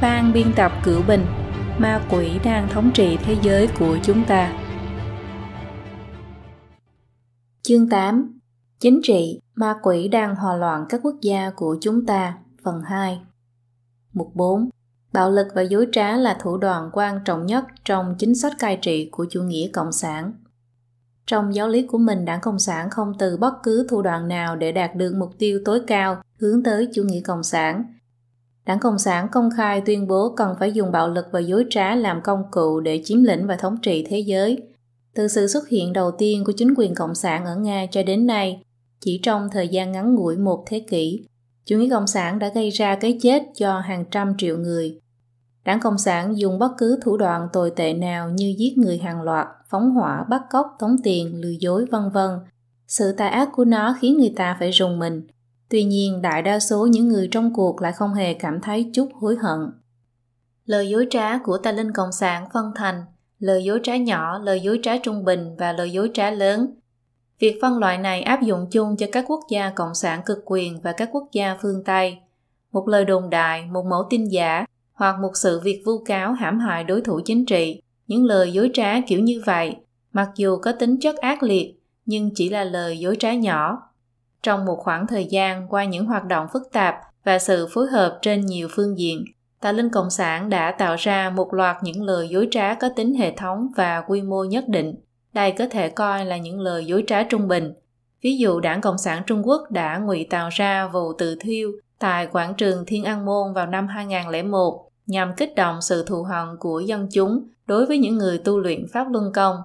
ban biên tập cửu bình ma quỷ đang thống trị thế giới của chúng ta. Chương 8 chính trị ma quỷ đang hòa loạn các quốc gia của chúng ta, phần 2 mục 4 bạo lực và dối trá là thủ đoạn quan trọng nhất trong chính sách cai trị của chủ nghĩa cộng sản. Trong giáo lý của mình, đảng cộng sản không từ bất cứ thủ đoạn nào để đạt được mục tiêu tối cao hướng tới chủ nghĩa cộng sản. Đảng Cộng sản công khai tuyên bố cần phải dùng bạo lực và dối trá làm công cụ để chiếm lĩnh và thống trị thế giới. Từ sự xuất hiện đầu tiên của chính quyền Cộng sản ở Nga cho đến nay, chỉ trong thời gian ngắn ngủi một thế kỷ, chủ nghĩa Cộng sản đã gây ra cái chết cho hàng trăm triệu người. Đảng Cộng sản dùng bất cứ thủ đoạn tồi tệ nào như giết người hàng loạt, phóng hỏa, bắt cóc, tống tiền, lừa dối vân vân. Sự tà ác của nó khiến người ta phải rùng mình – Tuy nhiên, đại đa số những người trong cuộc lại không hề cảm thấy chút hối hận. Lời dối trá của tà linh cộng sản phân thành lời dối trá nhỏ, lời dối trá trung bình và lời dối trá lớn. Việc phân loại này áp dụng chung cho các quốc gia cộng sản cực quyền và các quốc gia phương Tây. Một lời đồn đại, một mẫu tin giả hoặc một sự việc vu cáo hãm hại đối thủ chính trị, những lời dối trá kiểu như vậy, mặc dù có tính chất ác liệt, nhưng chỉ là lời dối trá nhỏ trong một khoảng thời gian qua những hoạt động phức tạp và sự phối hợp trên nhiều phương diện, Tà Linh Cộng sản đã tạo ra một loạt những lời dối trá có tính hệ thống và quy mô nhất định. Đây có thể coi là những lời dối trá trung bình. Ví dụ Đảng Cộng sản Trung Quốc đã ngụy tạo ra vụ tự thiêu tại quảng trường Thiên An Môn vào năm 2001 nhằm kích động sự thù hận của dân chúng đối với những người tu luyện Pháp Luân Công.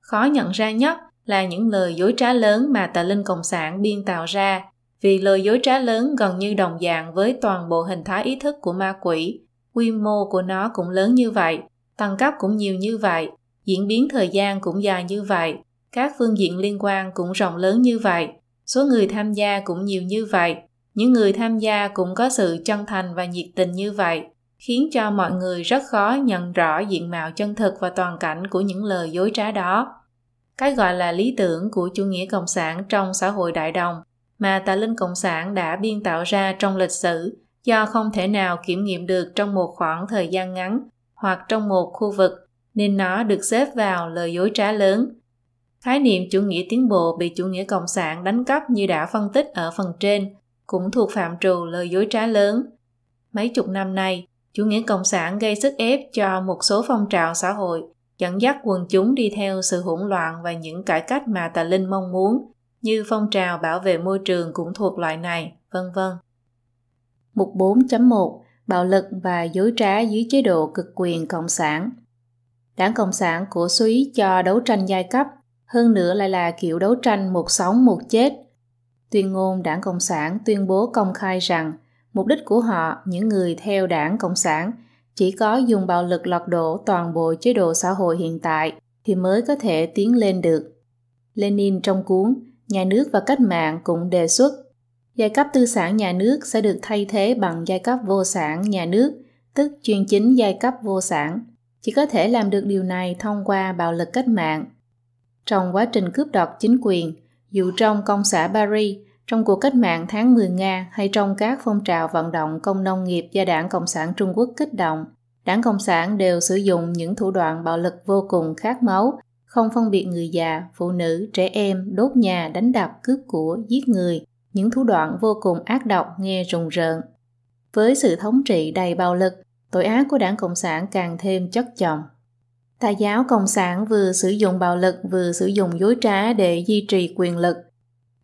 Khó nhận ra nhất là những lời dối trá lớn mà tà linh cộng sản biên tạo ra, vì lời dối trá lớn gần như đồng dạng với toàn bộ hình thái ý thức của ma quỷ. Quy mô của nó cũng lớn như vậy, tăng cấp cũng nhiều như vậy, diễn biến thời gian cũng dài như vậy, các phương diện liên quan cũng rộng lớn như vậy, số người tham gia cũng nhiều như vậy. Những người tham gia cũng có sự chân thành và nhiệt tình như vậy, khiến cho mọi người rất khó nhận rõ diện mạo chân thực và toàn cảnh của những lời dối trá đó cái gọi là lý tưởng của chủ nghĩa cộng sản trong xã hội đại đồng mà tà linh cộng sản đã biên tạo ra trong lịch sử do không thể nào kiểm nghiệm được trong một khoảng thời gian ngắn hoặc trong một khu vực, nên nó được xếp vào lời dối trá lớn. Khái niệm chủ nghĩa tiến bộ bị chủ nghĩa cộng sản đánh cắp như đã phân tích ở phần trên cũng thuộc phạm trù lời dối trá lớn. Mấy chục năm nay, chủ nghĩa cộng sản gây sức ép cho một số phong trào xã hội dẫn dắt quần chúng đi theo sự hỗn loạn và những cải cách mà tà linh mong muốn, như phong trào bảo vệ môi trường cũng thuộc loại này, vân vân. Mục 4.1 Bạo lực và dối trá dưới chế độ cực quyền Cộng sản Đảng Cộng sản cổ suý cho đấu tranh giai cấp, hơn nữa lại là kiểu đấu tranh một sống một chết. Tuyên ngôn Đảng Cộng sản tuyên bố công khai rằng mục đích của họ, những người theo Đảng Cộng sản, chỉ có dùng bạo lực lật đổ toàn bộ chế độ xã hội hiện tại thì mới có thể tiến lên được. Lenin trong cuốn Nhà nước và cách mạng cũng đề xuất giai cấp tư sản nhà nước sẽ được thay thế bằng giai cấp vô sản nhà nước, tức chuyên chính giai cấp vô sản. Chỉ có thể làm được điều này thông qua bạo lực cách mạng. Trong quá trình cướp đoạt chính quyền, dù trong công xã Paris trong cuộc cách mạng tháng 10 Nga hay trong các phong trào vận động công nông nghiệp do Đảng Cộng sản Trung Quốc kích động, Đảng Cộng sản đều sử dụng những thủ đoạn bạo lực vô cùng khát máu, không phân biệt người già, phụ nữ, trẻ em, đốt nhà, đánh đập, cướp của, giết người, những thủ đoạn vô cùng ác độc nghe rùng rợn. Với sự thống trị đầy bạo lực, tội ác của Đảng Cộng sản càng thêm chất chồng. Tà giáo Cộng sản vừa sử dụng bạo lực vừa sử dụng dối trá để duy trì quyền lực,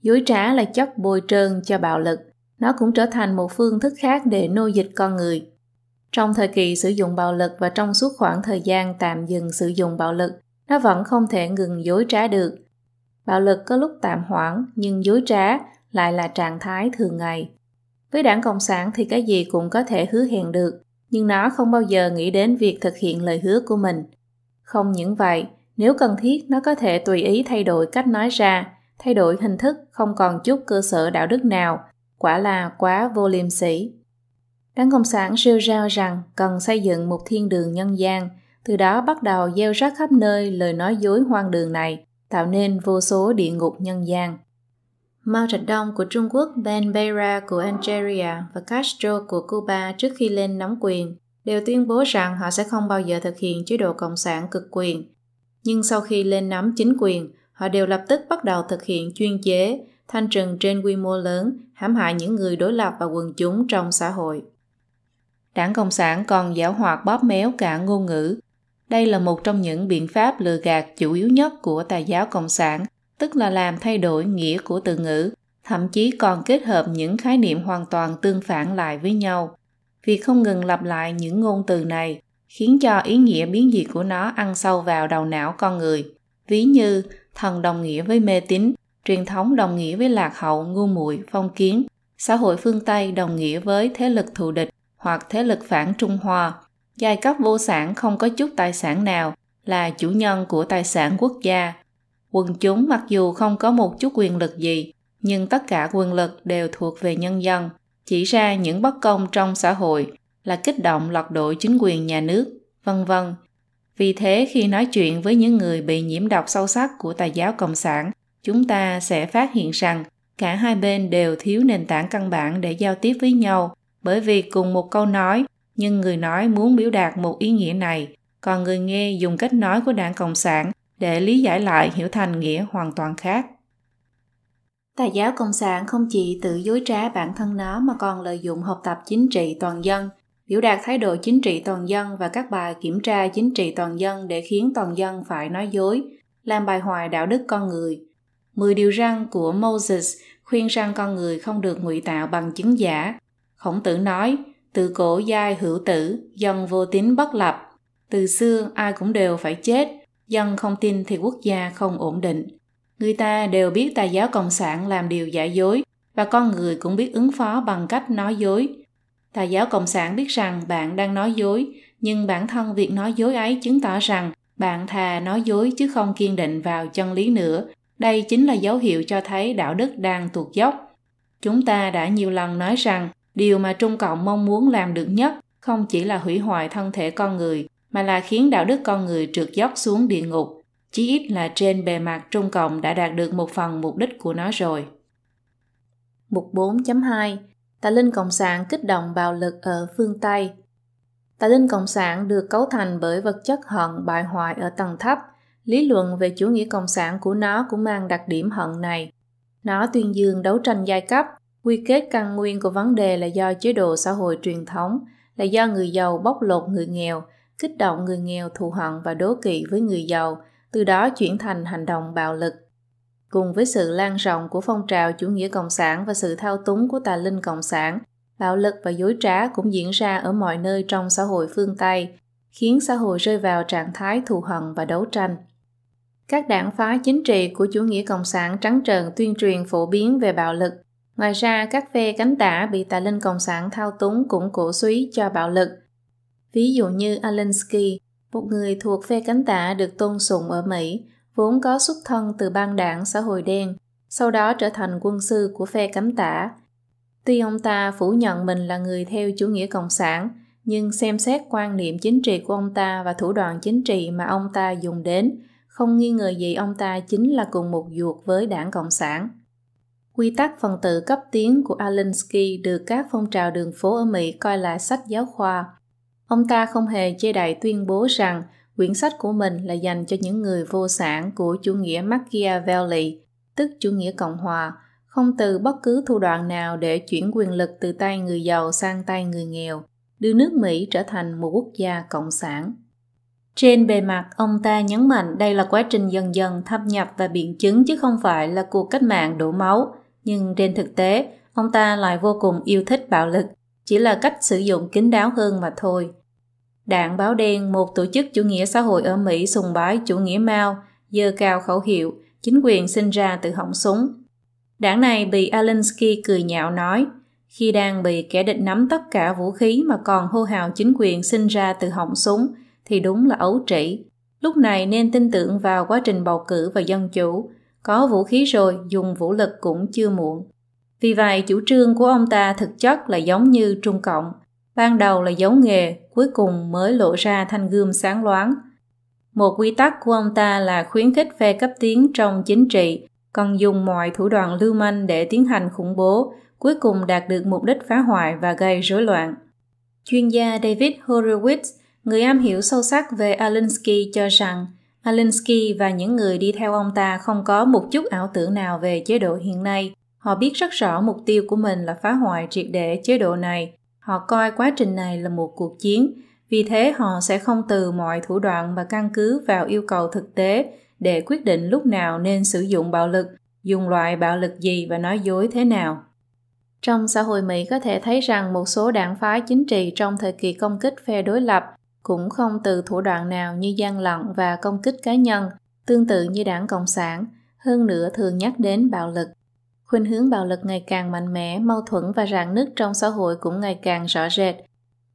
Dối trá là chất bôi trơn cho bạo lực. Nó cũng trở thành một phương thức khác để nô dịch con người. Trong thời kỳ sử dụng bạo lực và trong suốt khoảng thời gian tạm dừng sử dụng bạo lực, nó vẫn không thể ngừng dối trá được. Bạo lực có lúc tạm hoãn, nhưng dối trá lại là trạng thái thường ngày. Với đảng Cộng sản thì cái gì cũng có thể hứa hẹn được, nhưng nó không bao giờ nghĩ đến việc thực hiện lời hứa của mình. Không những vậy, nếu cần thiết nó có thể tùy ý thay đổi cách nói ra, thay đổi hình thức không còn chút cơ sở đạo đức nào, quả là quá vô liêm sỉ. Đảng Cộng sản rêu rao rằng cần xây dựng một thiên đường nhân gian, từ đó bắt đầu gieo rắc khắp nơi lời nói dối hoang đường này, tạo nên vô số địa ngục nhân gian. Mao Trạch Đông của Trung Quốc, Ben Beira của Algeria và Castro của Cuba trước khi lên nắm quyền đều tuyên bố rằng họ sẽ không bao giờ thực hiện chế độ cộng sản cực quyền. Nhưng sau khi lên nắm chính quyền, họ đều lập tức bắt đầu thực hiện chuyên chế, thanh trừng trên quy mô lớn, hãm hại những người đối lập và quần chúng trong xã hội. Đảng Cộng sản còn giảo hoạt bóp méo cả ngôn ngữ. Đây là một trong những biện pháp lừa gạt chủ yếu nhất của tà giáo Cộng sản, tức là làm thay đổi nghĩa của từ ngữ, thậm chí còn kết hợp những khái niệm hoàn toàn tương phản lại với nhau. Việc không ngừng lặp lại những ngôn từ này khiến cho ý nghĩa biến dị của nó ăn sâu vào đầu não con người. Ví như thần đồng nghĩa với mê tín, truyền thống đồng nghĩa với lạc hậu, ngu muội, phong kiến, xã hội phương Tây đồng nghĩa với thế lực thù địch hoặc thế lực phản Trung Hoa. Giai cấp vô sản không có chút tài sản nào là chủ nhân của tài sản quốc gia. Quần chúng mặc dù không có một chút quyền lực gì, nhưng tất cả quyền lực đều thuộc về nhân dân, chỉ ra những bất công trong xã hội là kích động lật đổ chính quyền nhà nước, vân vân. Vì thế khi nói chuyện với những người bị nhiễm độc sâu sắc của tà giáo cộng sản, chúng ta sẽ phát hiện rằng cả hai bên đều thiếu nền tảng căn bản để giao tiếp với nhau, bởi vì cùng một câu nói, nhưng người nói muốn biểu đạt một ý nghĩa này, còn người nghe dùng cách nói của đảng Cộng sản để lý giải lại hiểu thành nghĩa hoàn toàn khác. Tà giáo Cộng sản không chỉ tự dối trá bản thân nó mà còn lợi dụng học tập chính trị toàn dân, biểu đạt thái độ chính trị toàn dân và các bài kiểm tra chính trị toàn dân để khiến toàn dân phải nói dối, làm bài hoài đạo đức con người. Mười điều răn của Moses khuyên rằng con người không được ngụy tạo bằng chứng giả. Khổng tử nói, từ cổ giai hữu tử, dân vô tín bất lập. Từ xưa ai cũng đều phải chết, dân không tin thì quốc gia không ổn định. Người ta đều biết tà giáo cộng sản làm điều giả dối và con người cũng biết ứng phó bằng cách nói dối. Tà giáo cộng sản biết rằng bạn đang nói dối, nhưng bản thân việc nói dối ấy chứng tỏ rằng bạn thà nói dối chứ không kiên định vào chân lý nữa. Đây chính là dấu hiệu cho thấy đạo đức đang tuột dốc. Chúng ta đã nhiều lần nói rằng điều mà Trung Cộng mong muốn làm được nhất không chỉ là hủy hoại thân thể con người, mà là khiến đạo đức con người trượt dốc xuống địa ngục chí ít là trên bề mặt Trung Cộng đã đạt được một phần mục đích của nó rồi. Mục 4.2 Tà linh Cộng sản kích động bạo lực ở phương Tây Tà linh Cộng sản được cấu thành bởi vật chất hận bại hoại ở tầng thấp. Lý luận về chủ nghĩa Cộng sản của nó cũng mang đặc điểm hận này. Nó tuyên dương đấu tranh giai cấp, quy kết căn nguyên của vấn đề là do chế độ xã hội truyền thống, là do người giàu bóc lột người nghèo, kích động người nghèo thù hận và đố kỵ với người giàu, từ đó chuyển thành hành động bạo lực. Cùng với sự lan rộng của phong trào chủ nghĩa cộng sản và sự thao túng của tà linh cộng sản, bạo lực và dối trá cũng diễn ra ở mọi nơi trong xã hội phương Tây, khiến xã hội rơi vào trạng thái thù hận và đấu tranh. Các đảng phái chính trị của chủ nghĩa cộng sản trắng trợn tuyên truyền phổ biến về bạo lực. Ngoài ra, các phe cánh tả bị tà linh cộng sản thao túng cũng cổ suý cho bạo lực. Ví dụ như Alinsky, một người thuộc phe cánh tả được tôn sùng ở Mỹ, vốn có xuất thân từ bang đảng xã hội đen, sau đó trở thành quân sư của phe cánh tả. Tuy ông ta phủ nhận mình là người theo chủ nghĩa cộng sản, nhưng xem xét quan niệm chính trị của ông ta và thủ đoạn chính trị mà ông ta dùng đến, không nghi ngờ gì ông ta chính là cùng một ruột với đảng Cộng sản. Quy tắc phần tử cấp tiến của Alinsky được các phong trào đường phố ở Mỹ coi là sách giáo khoa, Ông ta không hề chê đậy tuyên bố rằng quyển sách của mình là dành cho những người vô sản của chủ nghĩa Machiavelli, tức chủ nghĩa Cộng hòa, không từ bất cứ thủ đoạn nào để chuyển quyền lực từ tay người giàu sang tay người nghèo, đưa nước Mỹ trở thành một quốc gia cộng sản. Trên bề mặt, ông ta nhấn mạnh đây là quá trình dần dần thâm nhập và biện chứng chứ không phải là cuộc cách mạng đổ máu. Nhưng trên thực tế, ông ta lại vô cùng yêu thích bạo lực, chỉ là cách sử dụng kín đáo hơn mà thôi. Đảng Báo Đen, một tổ chức chủ nghĩa xã hội ở Mỹ sùng bái chủ nghĩa Mao, dơ cao khẩu hiệu, chính quyền sinh ra từ họng súng. Đảng này bị Alinsky cười nhạo nói, khi đang bị kẻ địch nắm tất cả vũ khí mà còn hô hào chính quyền sinh ra từ họng súng, thì đúng là ấu trĩ. Lúc này nên tin tưởng vào quá trình bầu cử và dân chủ. Có vũ khí rồi, dùng vũ lực cũng chưa muộn. Vì vậy, chủ trương của ông ta thực chất là giống như Trung Cộng. Ban đầu là giấu nghề, cuối cùng mới lộ ra thanh gươm sáng loáng. Một quy tắc của ông ta là khuyến khích phe cấp tiến trong chính trị, còn dùng mọi thủ đoạn lưu manh để tiến hành khủng bố, cuối cùng đạt được mục đích phá hoại và gây rối loạn. Chuyên gia David Horowitz, người am hiểu sâu sắc về Alinsky cho rằng Alinsky và những người đi theo ông ta không có một chút ảo tưởng nào về chế độ hiện nay. Họ biết rất rõ mục tiêu của mình là phá hoại triệt để chế độ này. Họ coi quá trình này là một cuộc chiến, vì thế họ sẽ không từ mọi thủ đoạn mà căn cứ vào yêu cầu thực tế để quyết định lúc nào nên sử dụng bạo lực, dùng loại bạo lực gì và nói dối thế nào. Trong xã hội Mỹ có thể thấy rằng một số đảng phái chính trị trong thời kỳ công kích phe đối lập cũng không từ thủ đoạn nào như gian lận và công kích cá nhân, tương tự như đảng Cộng sản, hơn nữa thường nhắc đến bạo lực. Khuynh hướng bạo lực ngày càng mạnh mẽ, mâu thuẫn và rạn nứt trong xã hội cũng ngày càng rõ rệt.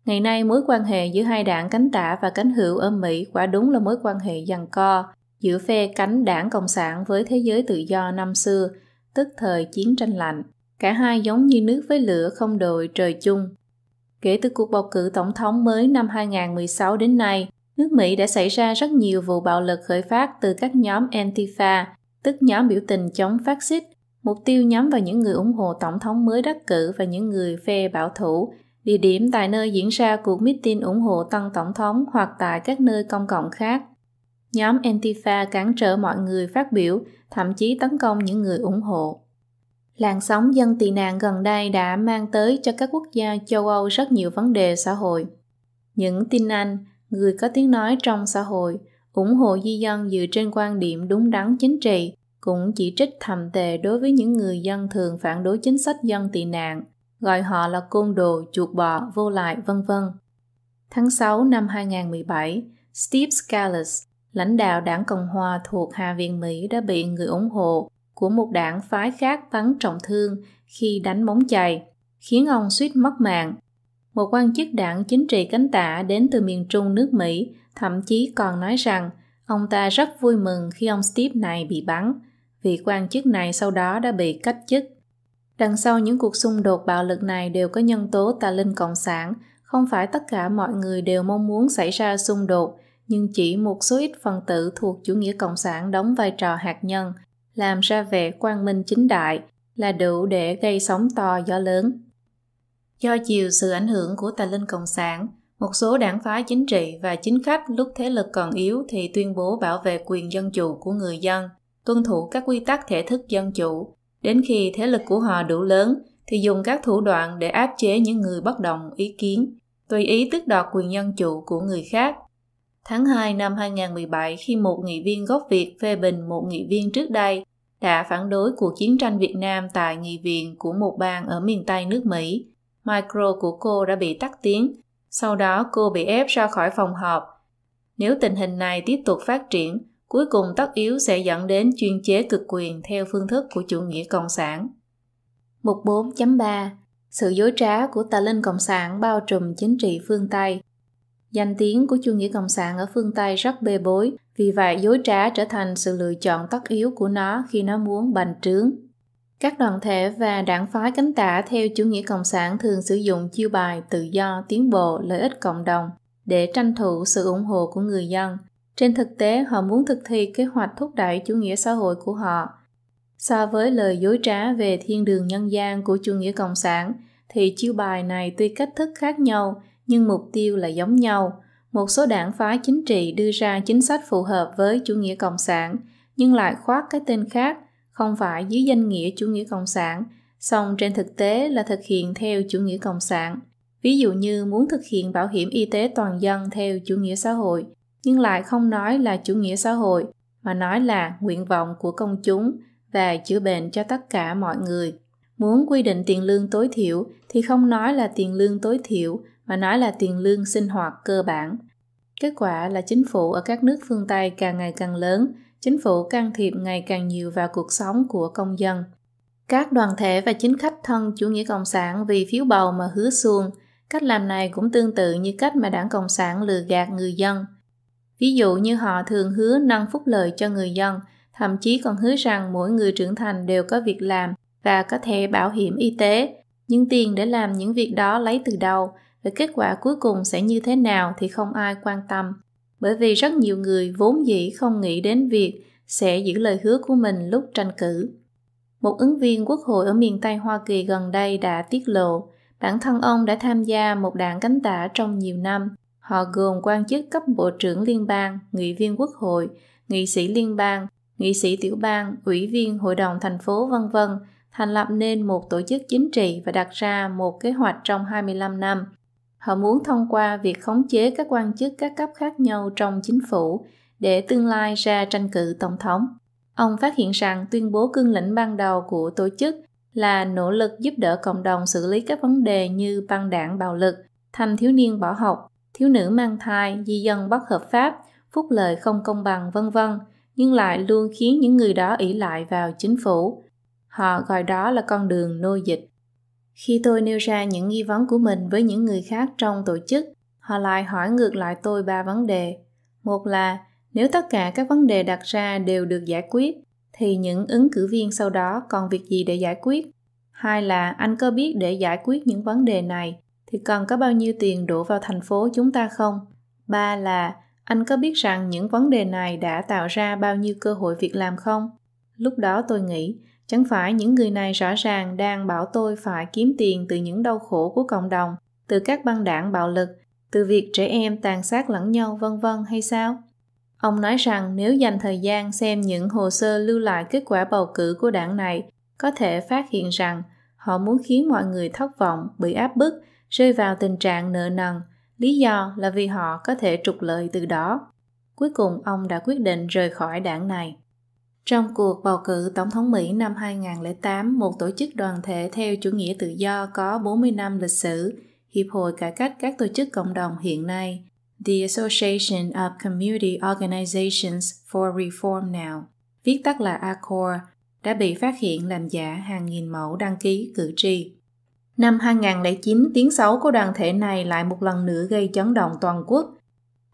Ngày nay mối quan hệ giữa hai đảng cánh tả và cánh hữu ở Mỹ quả đúng là mối quan hệ giằng co giữa phe cánh đảng Cộng sản với thế giới tự do năm xưa, tức thời chiến tranh lạnh. Cả hai giống như nước với lửa không đội trời chung. Kể từ cuộc bầu cử tổng thống mới năm 2016 đến nay, nước Mỹ đã xảy ra rất nhiều vụ bạo lực khởi phát từ các nhóm Antifa, tức nhóm biểu tình chống phát xít, mục tiêu nhắm vào những người ủng hộ tổng thống mới đắc cử và những người phe bảo thủ, địa điểm tại nơi diễn ra cuộc meeting ủng hộ tân tổng thống hoặc tại các nơi công cộng khác. Nhóm Antifa cản trở mọi người phát biểu, thậm chí tấn công những người ủng hộ. Làn sóng dân tị nạn gần đây đã mang tới cho các quốc gia châu Âu rất nhiều vấn đề xã hội. Những tin Anh, người có tiếng nói trong xã hội, ủng hộ di dân dựa trên quan điểm đúng đắn chính trị, cũng chỉ trích thầm tề đối với những người dân thường phản đối chính sách dân tị nạn, gọi họ là côn đồ, chuột bọ, vô lại, vân vân. Tháng 6 năm 2017, Steve Scalise, lãnh đạo đảng Cộng hòa thuộc Hạ viện Mỹ đã bị người ủng hộ của một đảng phái khác bắn trọng thương khi đánh bóng chày, khiến ông suýt mất mạng. Một quan chức đảng chính trị cánh tả đến từ miền trung nước Mỹ thậm chí còn nói rằng ông ta rất vui mừng khi ông Steve này bị bắn, vị quan chức này sau đó đã bị cách chức. Đằng sau những cuộc xung đột bạo lực này đều có nhân tố tà linh cộng sản, không phải tất cả mọi người đều mong muốn xảy ra xung đột, nhưng chỉ một số ít phần tử thuộc chủ nghĩa cộng sản đóng vai trò hạt nhân làm ra vẻ quang minh chính đại là đủ để gây sóng to gió lớn. Do chiều sự ảnh hưởng của tà linh cộng sản, một số đảng phái chính trị và chính khách lúc thế lực còn yếu thì tuyên bố bảo vệ quyền dân chủ của người dân, tuân thủ các quy tắc thể thức dân chủ. Đến khi thế lực của họ đủ lớn thì dùng các thủ đoạn để áp chế những người bất đồng ý kiến, tùy ý tước đoạt quyền dân chủ của người khác Tháng 2 năm 2017 khi một nghị viên gốc Việt phê bình một nghị viên trước đây đã phản đối cuộc chiến tranh Việt Nam tại nghị viện của một bang ở miền Tây nước Mỹ. Micro của cô đã bị tắt tiếng, sau đó cô bị ép ra khỏi phòng họp. Nếu tình hình này tiếp tục phát triển, cuối cùng tất yếu sẽ dẫn đến chuyên chế cực quyền theo phương thức của chủ nghĩa cộng sản. Mục 4.3 Sự dối trá của tà linh cộng sản bao trùm chính trị phương Tây Danh tiếng của chủ nghĩa cộng sản ở phương Tây rất bê bối, vì vậy dối trá trở thành sự lựa chọn tất yếu của nó khi nó muốn bành trướng. Các đoàn thể và đảng phái cánh tả theo chủ nghĩa cộng sản thường sử dụng chiêu bài tự do, tiến bộ, lợi ích cộng đồng để tranh thủ sự ủng hộ của người dân. Trên thực tế, họ muốn thực thi kế hoạch thúc đẩy chủ nghĩa xã hội của họ. So với lời dối trá về thiên đường nhân gian của chủ nghĩa cộng sản, thì chiêu bài này tuy cách thức khác nhau nhưng mục tiêu là giống nhau. Một số đảng phái chính trị đưa ra chính sách phù hợp với chủ nghĩa cộng sản, nhưng lại khoác cái tên khác, không phải dưới danh nghĩa chủ nghĩa cộng sản, song trên thực tế là thực hiện theo chủ nghĩa cộng sản. Ví dụ như muốn thực hiện bảo hiểm y tế toàn dân theo chủ nghĩa xã hội, nhưng lại không nói là chủ nghĩa xã hội, mà nói là nguyện vọng của công chúng và chữa bệnh cho tất cả mọi người. Muốn quy định tiền lương tối thiểu thì không nói là tiền lương tối thiểu mà nói là tiền lương sinh hoạt cơ bản. Kết quả là chính phủ ở các nước phương Tây càng ngày càng lớn, chính phủ can thiệp ngày càng nhiều vào cuộc sống của công dân. Các đoàn thể và chính khách thân chủ nghĩa cộng sản vì phiếu bầu mà hứa xuông, cách làm này cũng tương tự như cách mà đảng Cộng sản lừa gạt người dân. Ví dụ như họ thường hứa nâng phúc lợi cho người dân, thậm chí còn hứa rằng mỗi người trưởng thành đều có việc làm và có thể bảo hiểm y tế. Nhưng tiền để làm những việc đó lấy từ đâu và kết quả cuối cùng sẽ như thế nào thì không ai quan tâm bởi vì rất nhiều người vốn dĩ không nghĩ đến việc sẽ giữ lời hứa của mình lúc tranh cử. Một ứng viên quốc hội ở miền Tây Hoa Kỳ gần đây đã tiết lộ Bản thân ông đã tham gia một đảng cánh tả trong nhiều năm. Họ gồm quan chức cấp bộ trưởng liên bang, nghị viên quốc hội, nghị sĩ liên bang, nghị sĩ tiểu bang, ủy viên hội đồng thành phố vân vân, thành lập nên một tổ chức chính trị và đặt ra một kế hoạch trong 25 năm. Họ muốn thông qua việc khống chế các quan chức các cấp khác nhau trong chính phủ để tương lai ra tranh cử tổng thống. Ông phát hiện rằng tuyên bố cương lĩnh ban đầu của tổ chức là nỗ lực giúp đỡ cộng đồng xử lý các vấn đề như băng đảng bạo lực, thanh thiếu niên bỏ học, thiếu nữ mang thai, di dân bất hợp pháp, phúc lợi không công bằng vân vân, nhưng lại luôn khiến những người đó ỷ lại vào chính phủ. Họ gọi đó là con đường nô dịch. Khi tôi nêu ra những nghi vấn của mình với những người khác trong tổ chức, họ lại hỏi ngược lại tôi ba vấn đề. Một là, nếu tất cả các vấn đề đặt ra đều được giải quyết, thì những ứng cử viên sau đó còn việc gì để giải quyết? Hai là anh có biết để giải quyết những vấn đề này thì cần có bao nhiêu tiền đổ vào thành phố chúng ta không? Ba là anh có biết rằng những vấn đề này đã tạo ra bao nhiêu cơ hội việc làm không? Lúc đó tôi nghĩ, chẳng phải những người này rõ ràng đang bảo tôi phải kiếm tiền từ những đau khổ của cộng đồng, từ các băng đảng bạo lực, từ việc trẻ em tàn sát lẫn nhau vân vân hay sao? Ông nói rằng nếu dành thời gian xem những hồ sơ lưu lại kết quả bầu cử của đảng này, có thể phát hiện rằng họ muốn khiến mọi người thất vọng, bị áp bức, rơi vào tình trạng nợ nần. Lý do là vì họ có thể trục lợi từ đó. Cuối cùng ông đã quyết định rời khỏi đảng này. Trong cuộc bầu cử Tổng thống Mỹ năm 2008, một tổ chức đoàn thể theo chủ nghĩa tự do có 40 năm lịch sử, Hiệp hội Cải cách các tổ chức cộng đồng hiện nay, The Association of Community Organizations for Reform Now, viết tắt là ACOR, đã bị phát hiện làm giả hàng nghìn mẫu đăng ký cử tri. Năm 2009, tiếng xấu của đoàn thể này lại một lần nữa gây chấn động toàn quốc.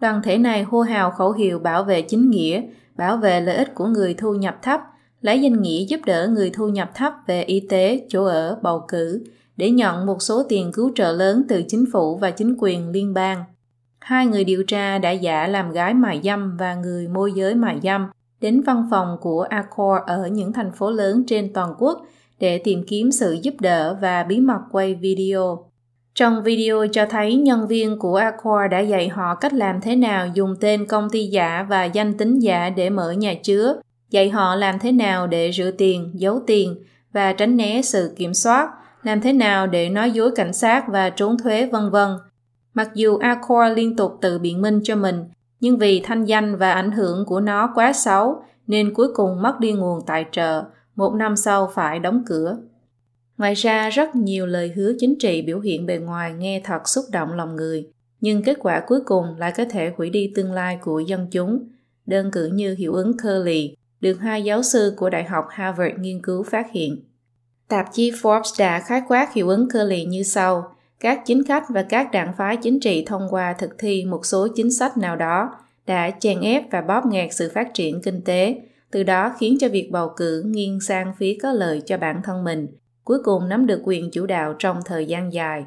Đoàn thể này hô hào khẩu hiệu bảo vệ chính nghĩa, bảo vệ lợi ích của người thu nhập thấp, lấy danh nghĩa giúp đỡ người thu nhập thấp về y tế, chỗ ở, bầu cử, để nhận một số tiền cứu trợ lớn từ chính phủ và chính quyền liên bang. Hai người điều tra đã giả làm gái mại dâm và người môi giới mại dâm đến văn phòng của Accor ở những thành phố lớn trên toàn quốc để tìm kiếm sự giúp đỡ và bí mật quay video. Trong video cho thấy nhân viên của Accor đã dạy họ cách làm thế nào dùng tên công ty giả và danh tính giả để mở nhà chứa, dạy họ làm thế nào để rửa tiền, giấu tiền và tránh né sự kiểm soát, làm thế nào để nói dối cảnh sát và trốn thuế vân vân. Mặc dù Accor liên tục tự biện minh cho mình, nhưng vì thanh danh và ảnh hưởng của nó quá xấu nên cuối cùng mất đi nguồn tài trợ, một năm sau phải đóng cửa. Ngoài ra, rất nhiều lời hứa chính trị biểu hiện bề ngoài nghe thật xúc động lòng người, nhưng kết quả cuối cùng lại có thể hủy đi tương lai của dân chúng. Đơn cử như hiệu ứng Curly, được hai giáo sư của Đại học Harvard nghiên cứu phát hiện. Tạp chí Forbes đã khái quát hiệu ứng Curly như sau. Các chính khách và các đảng phái chính trị thông qua thực thi một số chính sách nào đó đã chèn ép và bóp nghẹt sự phát triển kinh tế, từ đó khiến cho việc bầu cử nghiêng sang phía có lợi cho bản thân mình, cuối cùng nắm được quyền chủ đạo trong thời gian dài.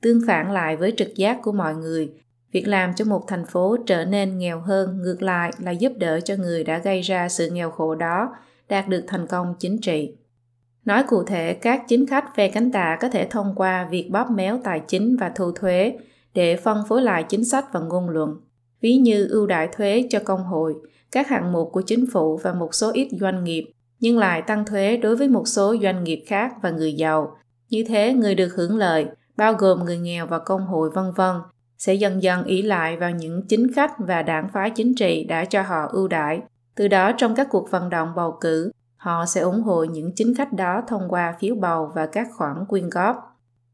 Tương phản lại với trực giác của mọi người, việc làm cho một thành phố trở nên nghèo hơn ngược lại là giúp đỡ cho người đã gây ra sự nghèo khổ đó đạt được thành công chính trị. Nói cụ thể, các chính khách phe cánh tả có thể thông qua việc bóp méo tài chính và thu thuế để phân phối lại chính sách và ngôn luận, ví như ưu đại thuế cho công hội, các hạng mục của chính phủ và một số ít doanh nghiệp, nhưng lại tăng thuế đối với một số doanh nghiệp khác và người giàu. Như thế, người được hưởng lợi, bao gồm người nghèo và công hội vân vân, sẽ dần dần ý lại vào những chính khách và đảng phái chính trị đã cho họ ưu đãi. Từ đó trong các cuộc vận động bầu cử, họ sẽ ủng hộ những chính khách đó thông qua phiếu bầu và các khoản quyên góp.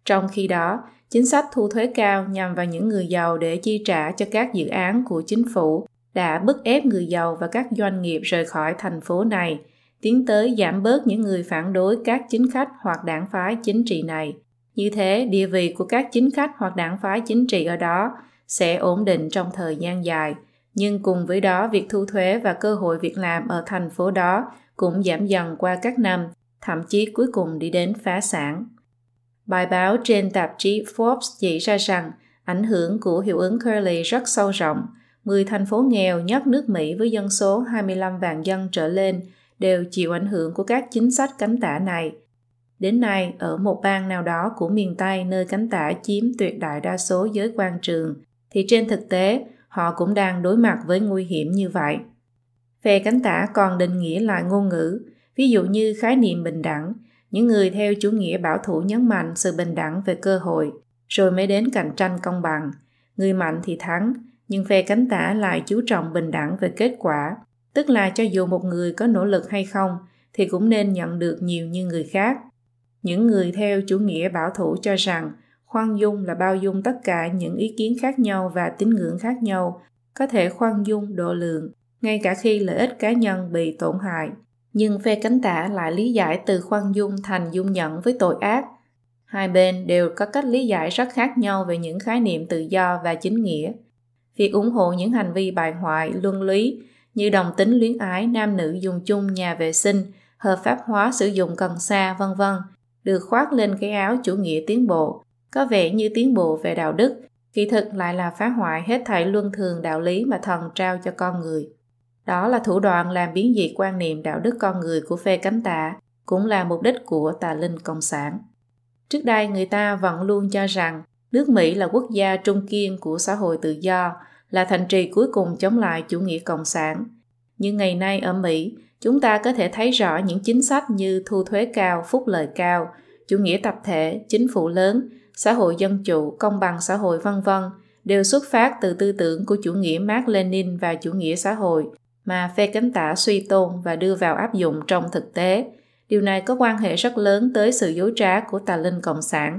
Trong khi đó, chính sách thu thuế cao nhằm vào những người giàu để chi trả cho các dự án của chính phủ đã bức ép người giàu và các doanh nghiệp rời khỏi thành phố này, tiến tới giảm bớt những người phản đối các chính khách hoặc đảng phái chính trị này. Như thế, địa vị của các chính khách hoặc đảng phái chính trị ở đó sẽ ổn định trong thời gian dài, nhưng cùng với đó việc thu thuế và cơ hội việc làm ở thành phố đó cũng giảm dần qua các năm, thậm chí cuối cùng đi đến phá sản. Bài báo trên tạp chí Forbes chỉ ra rằng ảnh hưởng của hiệu ứng Curly rất sâu rộng. 10 thành phố nghèo nhất nước Mỹ với dân số 25 vạn dân trở lên đều chịu ảnh hưởng của các chính sách cánh tả này. Đến nay, ở một bang nào đó của miền Tây nơi cánh tả chiếm tuyệt đại đa số giới quan trường, thì trên thực tế, họ cũng đang đối mặt với nguy hiểm như vậy. Phe cánh tả còn định nghĩa lại ngôn ngữ, ví dụ như khái niệm bình đẳng, những người theo chủ nghĩa bảo thủ nhấn mạnh sự bình đẳng về cơ hội, rồi mới đến cạnh tranh công bằng. Người mạnh thì thắng, nhưng phe cánh tả lại chú trọng bình đẳng về kết quả, tức là cho dù một người có nỗ lực hay không, thì cũng nên nhận được nhiều như người khác. Những người theo chủ nghĩa bảo thủ cho rằng khoan dung là bao dung tất cả những ý kiến khác nhau và tín ngưỡng khác nhau, có thể khoan dung độ lượng, ngay cả khi lợi ích cá nhân bị tổn hại. Nhưng phe cánh tả lại lý giải từ khoan dung thành dung nhận với tội ác. Hai bên đều có cách lý giải rất khác nhau về những khái niệm tự do và chính nghĩa. Việc ủng hộ những hành vi bại hoại, luân lý như đồng tính luyến ái, nam nữ dùng chung nhà vệ sinh, hợp pháp hóa sử dụng cần sa, vân vân được khoác lên cái áo chủ nghĩa tiến bộ, có vẻ như tiến bộ về đạo đức, kỳ thực lại là phá hoại hết thảy luân thường đạo lý mà thần trao cho con người. Đó là thủ đoạn làm biến dị quan niệm đạo đức con người của phe cánh tả, cũng là mục đích của tà linh cộng sản. Trước đây người ta vẫn luôn cho rằng nước Mỹ là quốc gia trung kiên của xã hội tự do, là thành trì cuối cùng chống lại chủ nghĩa cộng sản. Nhưng ngày nay ở Mỹ, chúng ta có thể thấy rõ những chính sách như thu thuế cao, phúc lợi cao, chủ nghĩa tập thể, chính phủ lớn, xã hội dân chủ, công bằng xã hội vân vân đều xuất phát từ tư tưởng của chủ nghĩa Mark Lenin và chủ nghĩa xã hội mà phe cánh tả suy tôn và đưa vào áp dụng trong thực tế. Điều này có quan hệ rất lớn tới sự dối trá của tà linh cộng sản,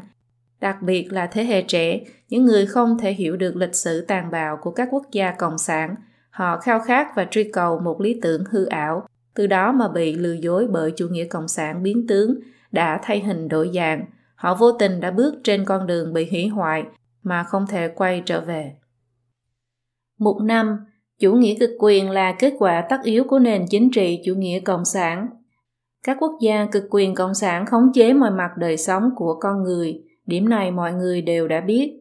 đặc biệt là thế hệ trẻ, những người không thể hiểu được lịch sử tàn bạo của các quốc gia cộng sản. Họ khao khát và truy cầu một lý tưởng hư ảo, từ đó mà bị lừa dối bởi chủ nghĩa cộng sản biến tướng đã thay hình đổi dạng. Họ vô tình đã bước trên con đường bị hủy hoại mà không thể quay trở về. Mục 5. Chủ nghĩa cực quyền là kết quả tất yếu của nền chính trị chủ nghĩa cộng sản. Các quốc gia cực quyền cộng sản khống chế mọi mặt đời sống của con người, điểm này mọi người đều đã biết.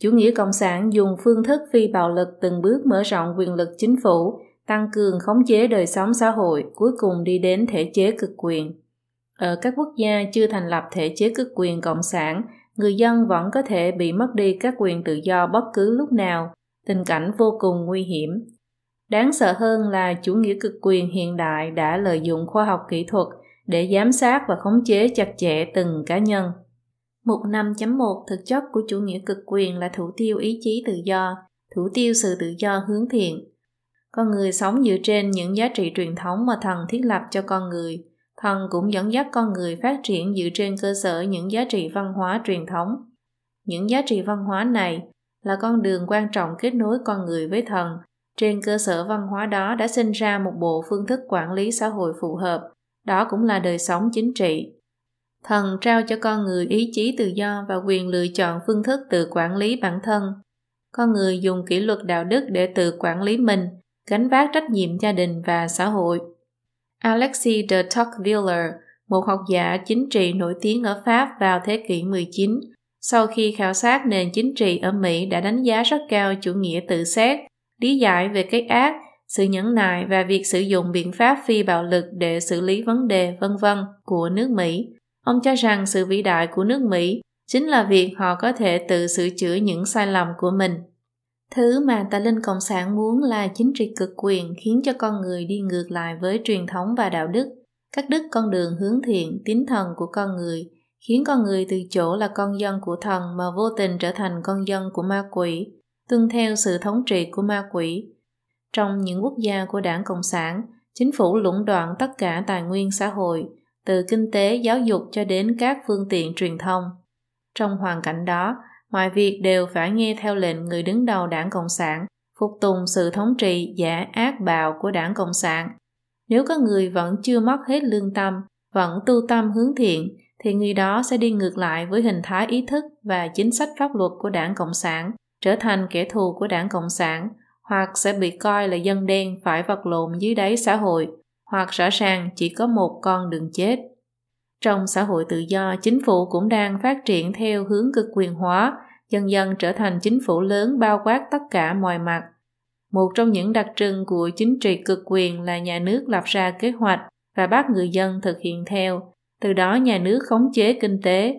Chủ nghĩa cộng sản dùng phương thức phi bạo lực từng bước mở rộng quyền lực chính phủ tăng cường khống chế đời sống xã hội, cuối cùng đi đến thể chế cực quyền. Ở các quốc gia chưa thành lập thể chế cực quyền cộng sản, người dân vẫn có thể bị mất đi các quyền tự do bất cứ lúc nào, tình cảnh vô cùng nguy hiểm. Đáng sợ hơn là chủ nghĩa cực quyền hiện đại đã lợi dụng khoa học kỹ thuật để giám sát và khống chế chặt chẽ từng cá nhân. Mục 5.1 thực chất của chủ nghĩa cực quyền là thủ tiêu ý chí tự do, thủ tiêu sự tự do hướng thiện, con người sống dựa trên những giá trị truyền thống mà thần thiết lập cho con người. Thần cũng dẫn dắt con người phát triển dựa trên cơ sở những giá trị văn hóa truyền thống. Những giá trị văn hóa này là con đường quan trọng kết nối con người với thần. Trên cơ sở văn hóa đó đã sinh ra một bộ phương thức quản lý xã hội phù hợp. Đó cũng là đời sống chính trị. Thần trao cho con người ý chí tự do và quyền lựa chọn phương thức tự quản lý bản thân. Con người dùng kỷ luật đạo đức để tự quản lý mình, gánh vác trách nhiệm gia đình và xã hội. Alexis de Tocqueville, một học giả chính trị nổi tiếng ở Pháp vào thế kỷ 19, sau khi khảo sát nền chính trị ở Mỹ đã đánh giá rất cao chủ nghĩa tự xét, lý giải về cái ác, sự nhẫn nại và việc sử dụng biện pháp phi bạo lực để xử lý vấn đề vân vân của nước Mỹ. Ông cho rằng sự vĩ đại của nước Mỹ chính là việc họ có thể tự sửa chữa những sai lầm của mình. Thứ mà tà linh cộng sản muốn là chính trị cực quyền khiến cho con người đi ngược lại với truyền thống và đạo đức, cắt đứt con đường hướng thiện, tín thần của con người, khiến con người từ chỗ là con dân của thần mà vô tình trở thành con dân của ma quỷ, tuân theo sự thống trị của ma quỷ. Trong những quốc gia của đảng Cộng sản, chính phủ lũng đoạn tất cả tài nguyên xã hội, từ kinh tế, giáo dục cho đến các phương tiện truyền thông. Trong hoàn cảnh đó, mọi việc đều phải nghe theo lệnh người đứng đầu đảng Cộng sản, phục tùng sự thống trị giả ác bạo của đảng Cộng sản. Nếu có người vẫn chưa mất hết lương tâm, vẫn tu tâm hướng thiện, thì người đó sẽ đi ngược lại với hình thái ý thức và chính sách pháp luật của đảng Cộng sản, trở thành kẻ thù của đảng Cộng sản, hoặc sẽ bị coi là dân đen phải vật lộn dưới đáy xã hội, hoặc rõ ràng chỉ có một con đường chết. Trong xã hội tự do, chính phủ cũng đang phát triển theo hướng cực quyền hóa, dần dần trở thành chính phủ lớn bao quát tất cả mọi mặt. Một trong những đặc trưng của chính trị cực quyền là nhà nước lập ra kế hoạch và bắt người dân thực hiện theo. từ đó nhà nước khống chế kinh tế.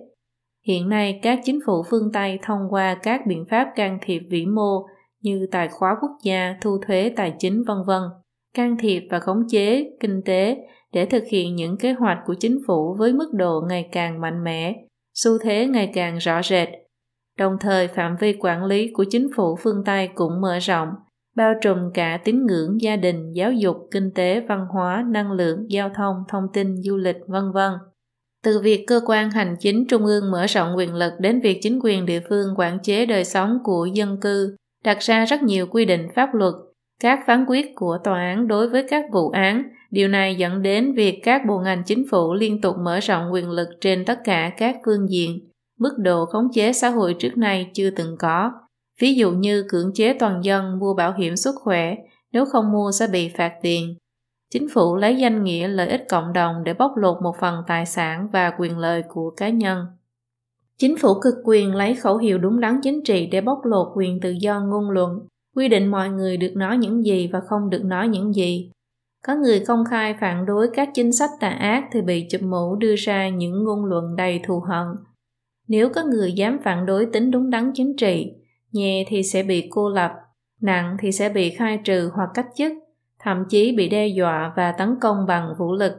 Hiện nay, các chính phủ phương Tây thông qua các biện pháp can thiệp vĩ mô như tài khóa quốc gia, thu thuế tài chính vân vân, can thiệp và khống chế kinh tế để thực hiện những kế hoạch của chính phủ với mức độ ngày càng mạnh mẽ, xu thế ngày càng rõ rệt. Đồng thời phạm vi quản lý của chính phủ phương Tây cũng mở rộng, bao trùm cả tín ngưỡng, gia đình, giáo dục, kinh tế, văn hóa, năng lượng, giao thông, thông tin, du lịch, vân vân. Từ việc cơ quan hành chính trung ương mở rộng quyền lực đến việc chính quyền địa phương quản chế đời sống của dân cư, đặt ra rất nhiều quy định pháp luật, các phán quyết của tòa án đối với các vụ án. Điều này dẫn đến việc các bộ ngành chính phủ liên tục mở rộng quyền lực trên tất cả các phương diện, mức độ khống chế xã hội trước nay chưa từng có. Ví dụ như cưỡng chế toàn dân mua bảo hiểm sức khỏe, nếu không mua sẽ bị phạt tiền. Chính phủ lấy danh nghĩa lợi ích cộng đồng để bóc lột một phần tài sản và quyền lợi của cá nhân. Chính phủ cực quyền lấy khẩu hiệu đúng đắn chính trị để bóc lột quyền tự do ngôn luận, quy định mọi người được nói những gì và không được nói những gì. Có người công khai phản đối các chính sách tà ác thì bị chụp mũ đưa ra những ngôn luận đầy thù hận. Nếu có người dám phản đối tính đúng đắn chính trị, nhẹ thì sẽ bị cô lập, nặng thì sẽ bị khai trừ hoặc cách chức, thậm chí bị đe dọa và tấn công bằng vũ lực.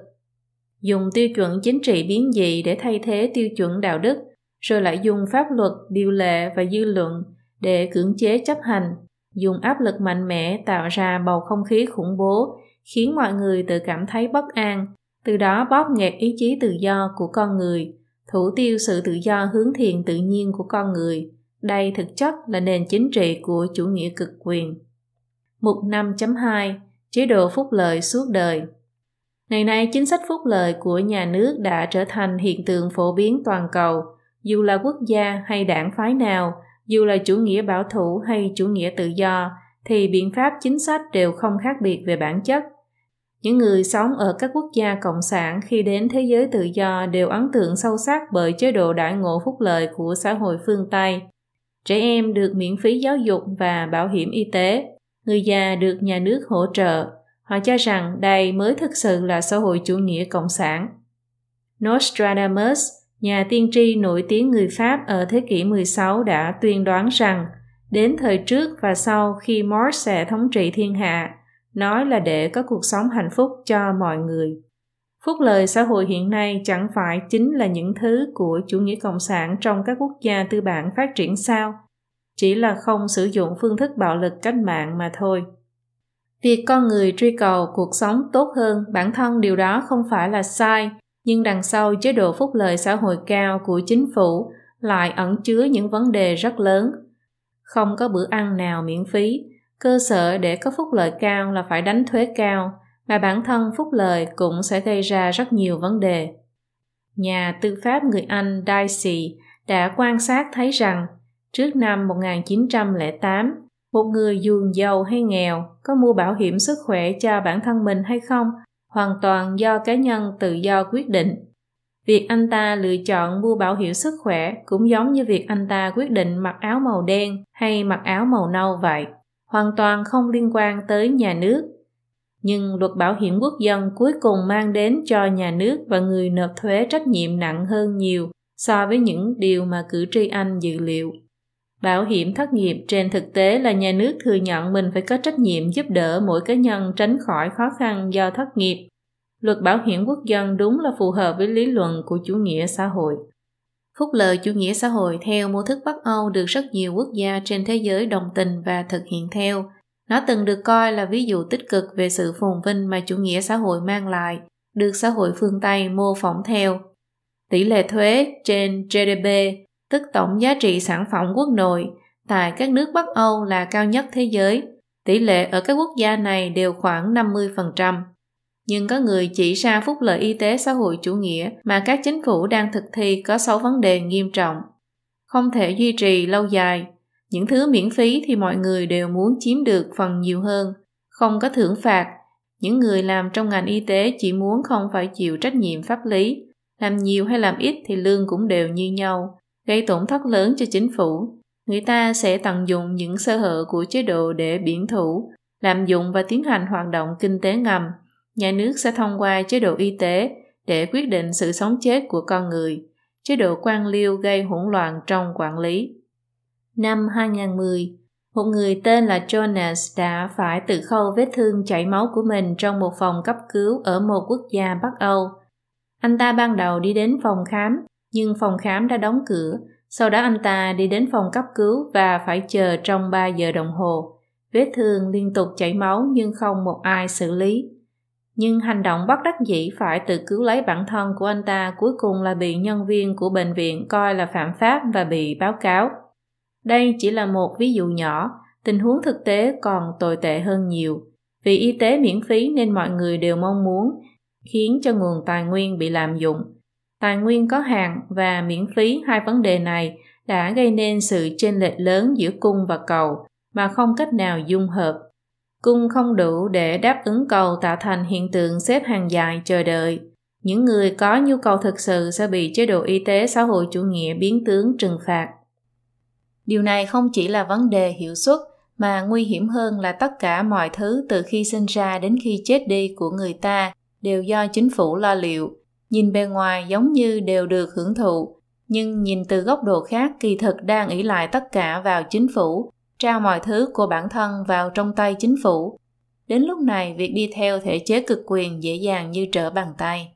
Dùng tiêu chuẩn chính trị biến dị để thay thế tiêu chuẩn đạo đức, rồi lại dùng pháp luật, điều lệ và dư luận để cưỡng chế chấp hành, dùng áp lực mạnh mẽ tạo ra bầu không khí khủng bố, khiến mọi người tự cảm thấy bất an, từ đó bóp nghẹt ý chí tự do của con người, thủ tiêu sự tự do hướng thiện tự nhiên của con người. Đây thực chất là nền chính trị của chủ nghĩa cực quyền. Mục 5.2 Chế độ phúc lợi suốt đời Ngày nay, chính sách phúc lợi của nhà nước đã trở thành hiện tượng phổ biến toàn cầu. Dù là quốc gia hay đảng phái nào, dù là chủ nghĩa bảo thủ hay chủ nghĩa tự do, thì biện pháp chính sách đều không khác biệt về bản chất. Những người sống ở các quốc gia cộng sản khi đến thế giới tự do đều ấn tượng sâu sắc bởi chế độ đại ngộ phúc lợi của xã hội phương Tây. Trẻ em được miễn phí giáo dục và bảo hiểm y tế, người già được nhà nước hỗ trợ. Họ cho rằng đây mới thực sự là xã hội chủ nghĩa cộng sản. Nostradamus, nhà tiên tri nổi tiếng người Pháp ở thế kỷ 16 đã tuyên đoán rằng đến thời trước và sau khi Mars sẽ thống trị thiên hạ, nói là để có cuộc sống hạnh phúc cho mọi người. Phúc lợi xã hội hiện nay chẳng phải chính là những thứ của chủ nghĩa cộng sản trong các quốc gia tư bản phát triển sao, chỉ là không sử dụng phương thức bạo lực cách mạng mà thôi. Việc con người truy cầu cuộc sống tốt hơn bản thân điều đó không phải là sai, nhưng đằng sau chế độ phúc lợi xã hội cao của chính phủ lại ẩn chứa những vấn đề rất lớn. Không có bữa ăn nào miễn phí, cơ sở để có phúc lợi cao là phải đánh thuế cao, mà bản thân phúc lợi cũng sẽ gây ra rất nhiều vấn đề. Nhà tư pháp người Anh Dicey đã quan sát thấy rằng trước năm 1908, một người dù giàu hay nghèo có mua bảo hiểm sức khỏe cho bản thân mình hay không hoàn toàn do cá nhân tự do quyết định. Việc anh ta lựa chọn mua bảo hiểm sức khỏe cũng giống như việc anh ta quyết định mặc áo màu đen hay mặc áo màu nâu vậy, hoàn toàn không liên quan tới nhà nước. Nhưng luật bảo hiểm quốc dân cuối cùng mang đến cho nhà nước và người nộp thuế trách nhiệm nặng hơn nhiều so với những điều mà cử tri Anh dự liệu. Bảo hiểm thất nghiệp trên thực tế là nhà nước thừa nhận mình phải có trách nhiệm giúp đỡ mỗi cá nhân tránh khỏi khó khăn do thất nghiệp. Luật bảo hiểm quốc dân đúng là phù hợp với lý luận của chủ nghĩa xã hội. Phúc lợi chủ nghĩa xã hội theo mô thức Bắc Âu được rất nhiều quốc gia trên thế giới đồng tình và thực hiện theo. Nó từng được coi là ví dụ tích cực về sự phồn vinh mà chủ nghĩa xã hội mang lại, được xã hội phương Tây mô phỏng theo. Tỷ lệ thuế trên GDP tức tổng giá trị sản phẩm quốc nội, tại các nước Bắc Âu là cao nhất thế giới. Tỷ lệ ở các quốc gia này đều khoảng 50%. Nhưng có người chỉ ra phúc lợi y tế xã hội chủ nghĩa mà các chính phủ đang thực thi có 6 vấn đề nghiêm trọng. Không thể duy trì lâu dài. Những thứ miễn phí thì mọi người đều muốn chiếm được phần nhiều hơn. Không có thưởng phạt. Những người làm trong ngành y tế chỉ muốn không phải chịu trách nhiệm pháp lý. Làm nhiều hay làm ít thì lương cũng đều như nhau gây tổn thất lớn cho chính phủ. Người ta sẽ tận dụng những sơ hở của chế độ để biển thủ, lạm dụng và tiến hành hoạt động kinh tế ngầm. Nhà nước sẽ thông qua chế độ y tế để quyết định sự sống chết của con người. Chế độ quan liêu gây hỗn loạn trong quản lý. Năm 2010, một người tên là Jonas đã phải tự khâu vết thương chảy máu của mình trong một phòng cấp cứu ở một quốc gia Bắc Âu. Anh ta ban đầu đi đến phòng khám, nhưng phòng khám đã đóng cửa. Sau đó anh ta đi đến phòng cấp cứu và phải chờ trong 3 giờ đồng hồ. Vết thương liên tục chảy máu nhưng không một ai xử lý. Nhưng hành động bất đắc dĩ phải tự cứu lấy bản thân của anh ta cuối cùng là bị nhân viên của bệnh viện coi là phạm pháp và bị báo cáo. Đây chỉ là một ví dụ nhỏ, tình huống thực tế còn tồi tệ hơn nhiều. Vì y tế miễn phí nên mọi người đều mong muốn khiến cho nguồn tài nguyên bị lạm dụng. Tài nguyên có hạn và miễn phí hai vấn đề này đã gây nên sự chênh lệch lớn giữa cung và cầu mà không cách nào dung hợp. Cung không đủ để đáp ứng cầu tạo thành hiện tượng xếp hàng dài chờ đợi. Những người có nhu cầu thực sự sẽ bị chế độ y tế xã hội chủ nghĩa biến tướng trừng phạt. Điều này không chỉ là vấn đề hiệu suất, mà nguy hiểm hơn là tất cả mọi thứ từ khi sinh ra đến khi chết đi của người ta đều do chính phủ lo liệu. Nhìn bề ngoài giống như đều được hưởng thụ, nhưng nhìn từ góc độ khác kỳ thực đang ỷ lại tất cả vào chính phủ, trao mọi thứ của bản thân vào trong tay chính phủ. Đến lúc này, việc đi theo thể chế cực quyền dễ dàng như trở bàn tay.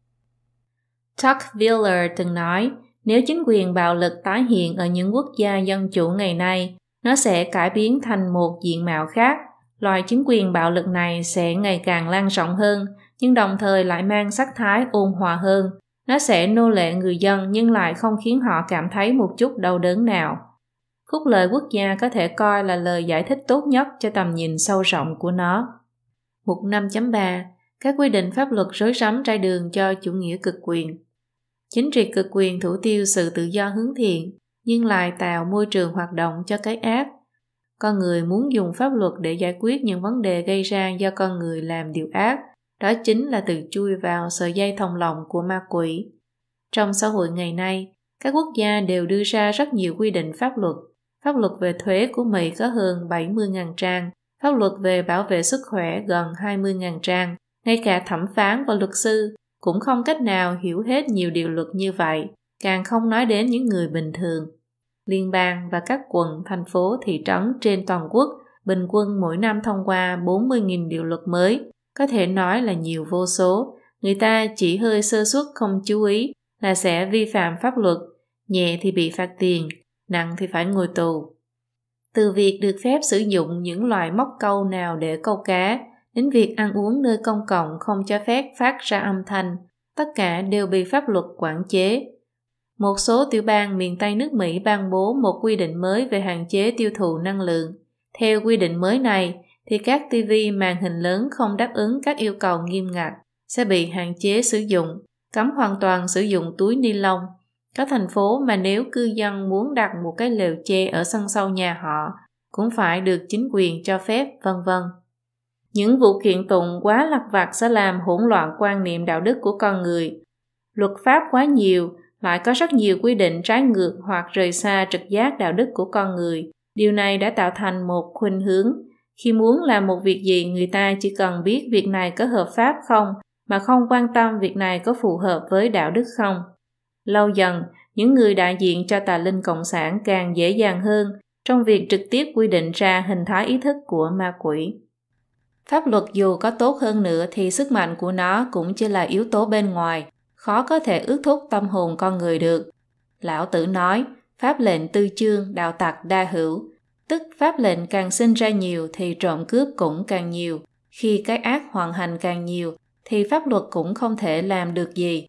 Chuck Wheeler từng nói, nếu chính quyền bạo lực tái hiện ở những quốc gia dân chủ ngày nay, nó sẽ cải biến thành một diện mạo khác. Loại chính quyền bạo lực này sẽ ngày càng lan rộng hơn, nhưng đồng thời lại mang sắc thái ôn hòa hơn. Nó sẽ nô lệ người dân nhưng lại không khiến họ cảm thấy một chút đau đớn nào. Phúc lợi quốc gia có thể coi là lời giải thích tốt nhất cho tầm nhìn sâu rộng của nó. Mục 5.3 Các quy định pháp luật rối rắm trái đường cho chủ nghĩa cực quyền Chính trị cực quyền thủ tiêu sự tự do hướng thiện, nhưng lại tạo môi trường hoạt động cho cái ác. Con người muốn dùng pháp luật để giải quyết những vấn đề gây ra do con người làm điều ác, đó chính là tự chui vào sợi dây thông lòng của ma quỷ. Trong xã hội ngày nay, các quốc gia đều đưa ra rất nhiều quy định pháp luật. Pháp luật về thuế của Mỹ có hơn 70.000 trang, pháp luật về bảo vệ sức khỏe gần 20.000 trang, ngay cả thẩm phán và luật sư cũng không cách nào hiểu hết nhiều điều luật như vậy, càng không nói đến những người bình thường. Liên bang và các quận, thành phố, thị trấn trên toàn quốc bình quân mỗi năm thông qua 40.000 điều luật mới, có thể nói là nhiều vô số. Người ta chỉ hơi sơ suất không chú ý là sẽ vi phạm pháp luật, nhẹ thì bị phạt tiền, nặng thì phải ngồi tù. Từ việc được phép sử dụng những loại móc câu nào để câu cá, đến việc ăn uống nơi công cộng không cho phép phát ra âm thanh, tất cả đều bị pháp luật quản chế. Một số tiểu bang miền Tây nước Mỹ ban bố một quy định mới về hạn chế tiêu thụ năng lượng. Theo quy định mới này, thì các TV màn hình lớn không đáp ứng các yêu cầu nghiêm ngặt sẽ bị hạn chế sử dụng, cấm hoàn toàn sử dụng túi ni lông. có thành phố mà nếu cư dân muốn đặt một cái lều che ở sân sau nhà họ cũng phải được chính quyền cho phép, vân vân. Những vụ kiện tụng quá lặt vặt sẽ làm hỗn loạn quan niệm đạo đức của con người. Luật pháp quá nhiều, lại có rất nhiều quy định trái ngược hoặc rời xa trực giác đạo đức của con người. Điều này đã tạo thành một khuynh hướng. Khi muốn làm một việc gì, người ta chỉ cần biết việc này có hợp pháp không, mà không quan tâm việc này có phù hợp với đạo đức không. Lâu dần, những người đại diện cho tà linh cộng sản càng dễ dàng hơn trong việc trực tiếp quy định ra hình thái ý thức của ma quỷ. Pháp luật dù có tốt hơn nữa thì sức mạnh của nó cũng chỉ là yếu tố bên ngoài, khó có thể ước thúc tâm hồn con người được. Lão tử nói, pháp lệnh tư chương đạo tặc đa hữu, tức pháp lệnh càng sinh ra nhiều thì trộm cướp cũng càng nhiều. Khi cái ác hoàn hành càng nhiều thì pháp luật cũng không thể làm được gì.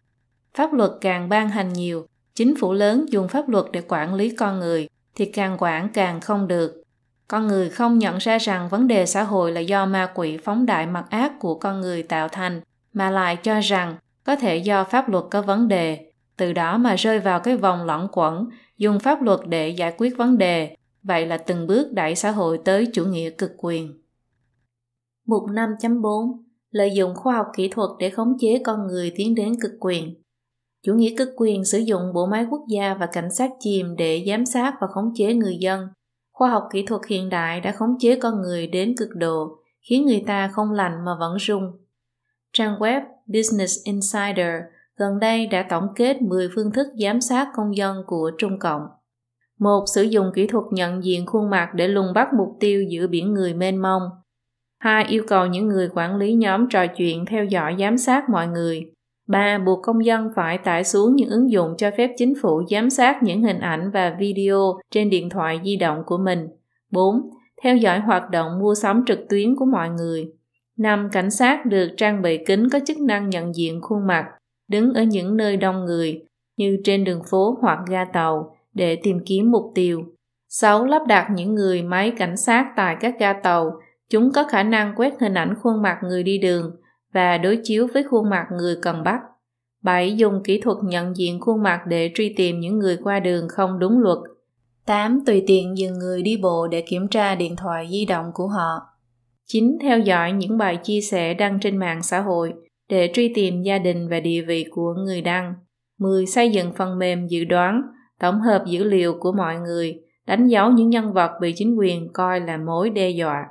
Pháp luật càng ban hành nhiều, chính phủ lớn dùng pháp luật để quản lý con người thì càng quản càng không được. Con người không nhận ra rằng vấn đề xã hội là do ma quỷ phóng đại mặt ác của con người tạo thành, mà lại cho rằng có thể do pháp luật có vấn đề, từ đó mà rơi vào cái vòng lẫn quẩn, dùng pháp luật để giải quyết vấn đề, vậy là từng bước đẩy xã hội tới chủ nghĩa cực quyền. Mục 5.4 Lợi dụng khoa học kỹ thuật để khống chế con người tiến đến cực quyền Chủ nghĩa cực quyền sử dụng bộ máy quốc gia và cảnh sát chìm để giám sát và khống chế người dân, Khoa học kỹ thuật hiện đại đã khống chế con người đến cực độ, khiến người ta không lành mà vẫn rung. Trang web Business Insider gần đây đã tổng kết 10 phương thức giám sát công dân của Trung Cộng. Một, sử dụng kỹ thuật nhận diện khuôn mặt để lùng bắt mục tiêu giữa biển người mênh mông. Hai, yêu cầu những người quản lý nhóm trò chuyện theo dõi giám sát mọi người. Ba, buộc công dân phải tải xuống những ứng dụng cho phép chính phủ giám sát những hình ảnh và video trên điện thoại di động của mình. 4. Theo dõi hoạt động mua sắm trực tuyến của mọi người. 5. Cảnh sát được trang bị kính có chức năng nhận diện khuôn mặt, đứng ở những nơi đông người, như trên đường phố hoặc ga tàu, để tìm kiếm mục tiêu. 6. Lắp đặt những người máy cảnh sát tại các ga tàu. Chúng có khả năng quét hình ảnh khuôn mặt người đi đường và đối chiếu với khuôn mặt người cần bắt. 7. Dùng kỹ thuật nhận diện khuôn mặt để truy tìm những người qua đường không đúng luật. 8. Tùy tiện dừng người đi bộ để kiểm tra điện thoại di động của họ. 9. Theo dõi những bài chia sẻ đăng trên mạng xã hội để truy tìm gia đình và địa vị của người đăng. 10. Xây dựng phần mềm dự đoán, tổng hợp dữ liệu của mọi người, đánh dấu những nhân vật bị chính quyền coi là mối đe dọa.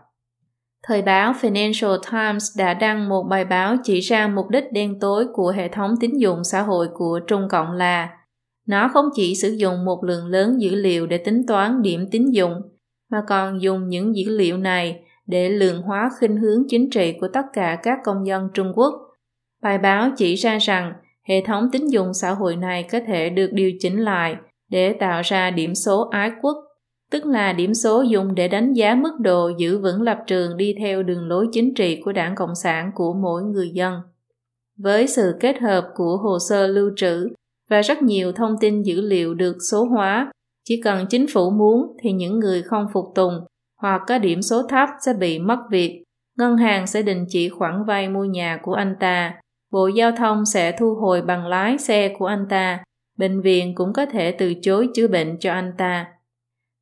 Thời báo Financial Times đã đăng một bài báo chỉ ra mục đích đen tối của hệ thống tín dụng xã hội của Trung Cộng là nó không chỉ sử dụng một lượng lớn dữ liệu để tính toán điểm tín dụng, mà còn dùng những dữ liệu này để lượng hóa khinh hướng chính trị của tất cả các công dân Trung Quốc. Bài báo chỉ ra rằng hệ thống tín dụng xã hội này có thể được điều chỉnh lại để tạo ra điểm số ái quốc, tức là điểm số dùng để đánh giá mức độ giữ vững lập trường đi theo đường lối chính trị của đảng Cộng sản của mỗi người dân. Với sự kết hợp của hồ sơ lưu trữ và rất nhiều thông tin dữ liệu được số hóa, chỉ cần chính phủ muốn thì những người không phục tùng hoặc có điểm số thấp sẽ bị mất việc. Ngân hàng sẽ đình chỉ khoản vay mua nhà của anh ta. Bộ Giao thông sẽ thu hồi bằng lái xe của anh ta. Bệnh viện cũng có thể từ chối chữa bệnh cho anh ta.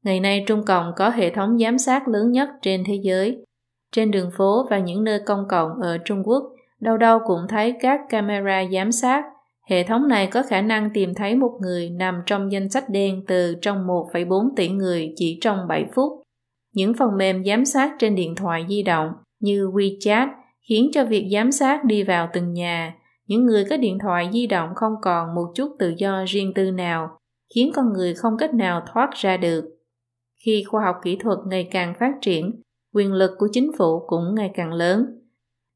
Ngày nay Trung Cộng có hệ thống giám sát lớn nhất trên thế giới. Trên đường phố và những nơi công cộng ở Trung Quốc, đâu đâu cũng thấy các camera giám sát. Hệ thống này có khả năng tìm thấy một người nằm trong danh sách đen từ trong 1,4 tỷ người chỉ trong 7 phút. Những phần mềm giám sát trên điện thoại di động như WeChat khiến cho việc giám sát đi vào từng nhà. Những người có điện thoại di động không còn một chút tự do riêng tư nào, khiến con người không cách nào thoát ra được. Khi khoa học kỹ thuật ngày càng phát triển, quyền lực của chính phủ cũng ngày càng lớn.